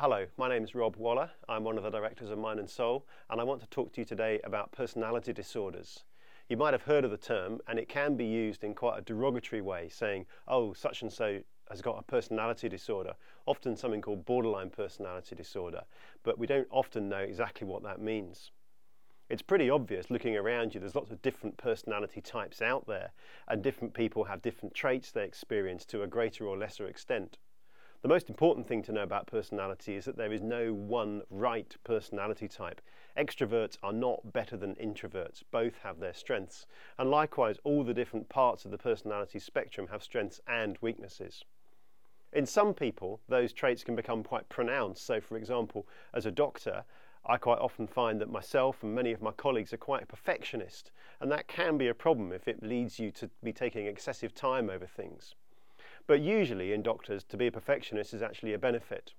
Hello, my name is Rob Waller. I'm one of the directors of Mind and Soul, and I want to talk to you today about personality disorders. You might have heard of the term, and it can be used in quite a derogatory way, saying, oh, such and so has got a personality disorder, often something called borderline personality disorder, but we don't often know exactly what that means. It's pretty obvious looking around you, there's lots of different personality types out there, and different people have different traits they experience to a greater or lesser extent. The most important thing to know about personality is that there is no one right personality type. Extroverts are not better than introverts, both have their strengths. And likewise, all the different parts of the personality spectrum have strengths and weaknesses. In some people, those traits can become quite pronounced. So, for example, as a doctor, I quite often find that myself and many of my colleagues are quite perfectionist, and that can be a problem if it leads you to be taking excessive time over things. But usually in doctors, to be a perfectionist is actually a benefit.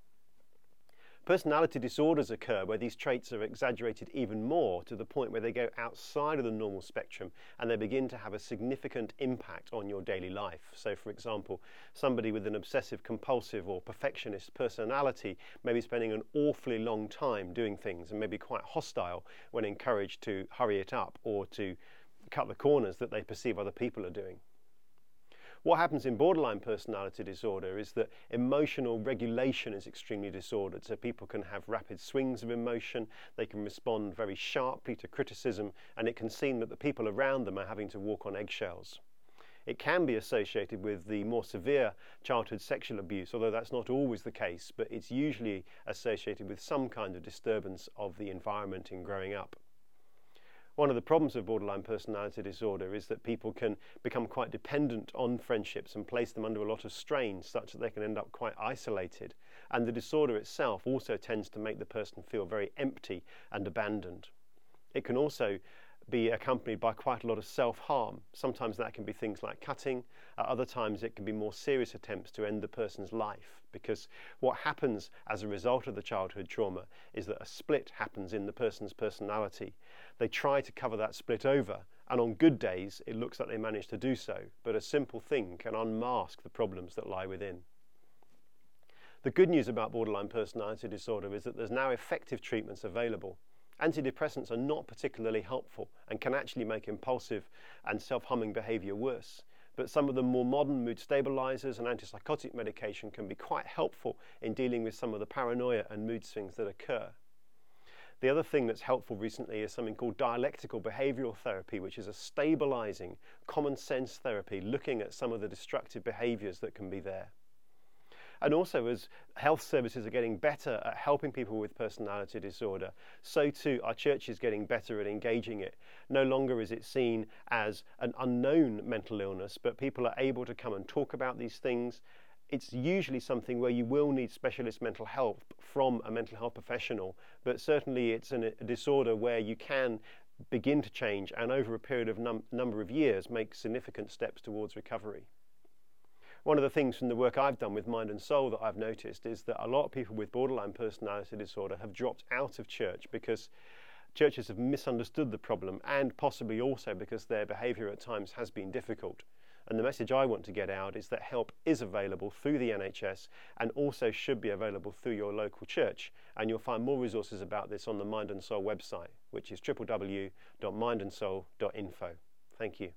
Personality disorders occur where these traits are exaggerated even more to the point where they go outside of the normal spectrum and they begin to have a significant impact on your daily life. So, for example, somebody with an obsessive compulsive or perfectionist personality may be spending an awfully long time doing things and may be quite hostile when encouraged to hurry it up or to cut the corners that they perceive other people are doing. What happens in borderline personality disorder is that emotional regulation is extremely disordered. So people can have rapid swings of emotion, they can respond very sharply to criticism, and it can seem that the people around them are having to walk on eggshells. It can be associated with the more severe childhood sexual abuse, although that's not always the case, but it's usually associated with some kind of disturbance of the environment in growing up. One of the problems of borderline personality disorder is that people can become quite dependent on friendships and place them under a lot of strain, such that they can end up quite isolated. And the disorder itself also tends to make the person feel very empty and abandoned. It can also be accompanied by quite a lot of self harm. Sometimes that can be things like cutting, at other times, it can be more serious attempts to end the person's life. Because what happens as a result of the childhood trauma is that a split happens in the person's personality. They try to cover that split over, and on good days, it looks like they manage to do so, but a simple thing can unmask the problems that lie within. The good news about borderline personality disorder is that there's now effective treatments available. Antidepressants are not particularly helpful and can actually make impulsive and self harming behavior worse. But some of the more modern mood stabilizers and antipsychotic medication can be quite helpful in dealing with some of the paranoia and mood swings that occur. The other thing that's helpful recently is something called dialectical behavioral therapy, which is a stabilizing, common sense therapy looking at some of the destructive behaviors that can be there. And also, as health services are getting better at helping people with personality disorder, so too our church is getting better at engaging it. No longer is it seen as an unknown mental illness, but people are able to come and talk about these things. It's usually something where you will need specialist mental health from a mental health professional, but certainly it's an, a disorder where you can begin to change and over a period of num- number of years make significant steps towards recovery. One of the things from the work I've done with Mind and Soul that I've noticed is that a lot of people with borderline personality disorder have dropped out of church because churches have misunderstood the problem and possibly also because their behaviour at times has been difficult. And the message I want to get out is that help is available through the NHS and also should be available through your local church. And you'll find more resources about this on the Mind and Soul website, which is www.mindandsoul.info. Thank you.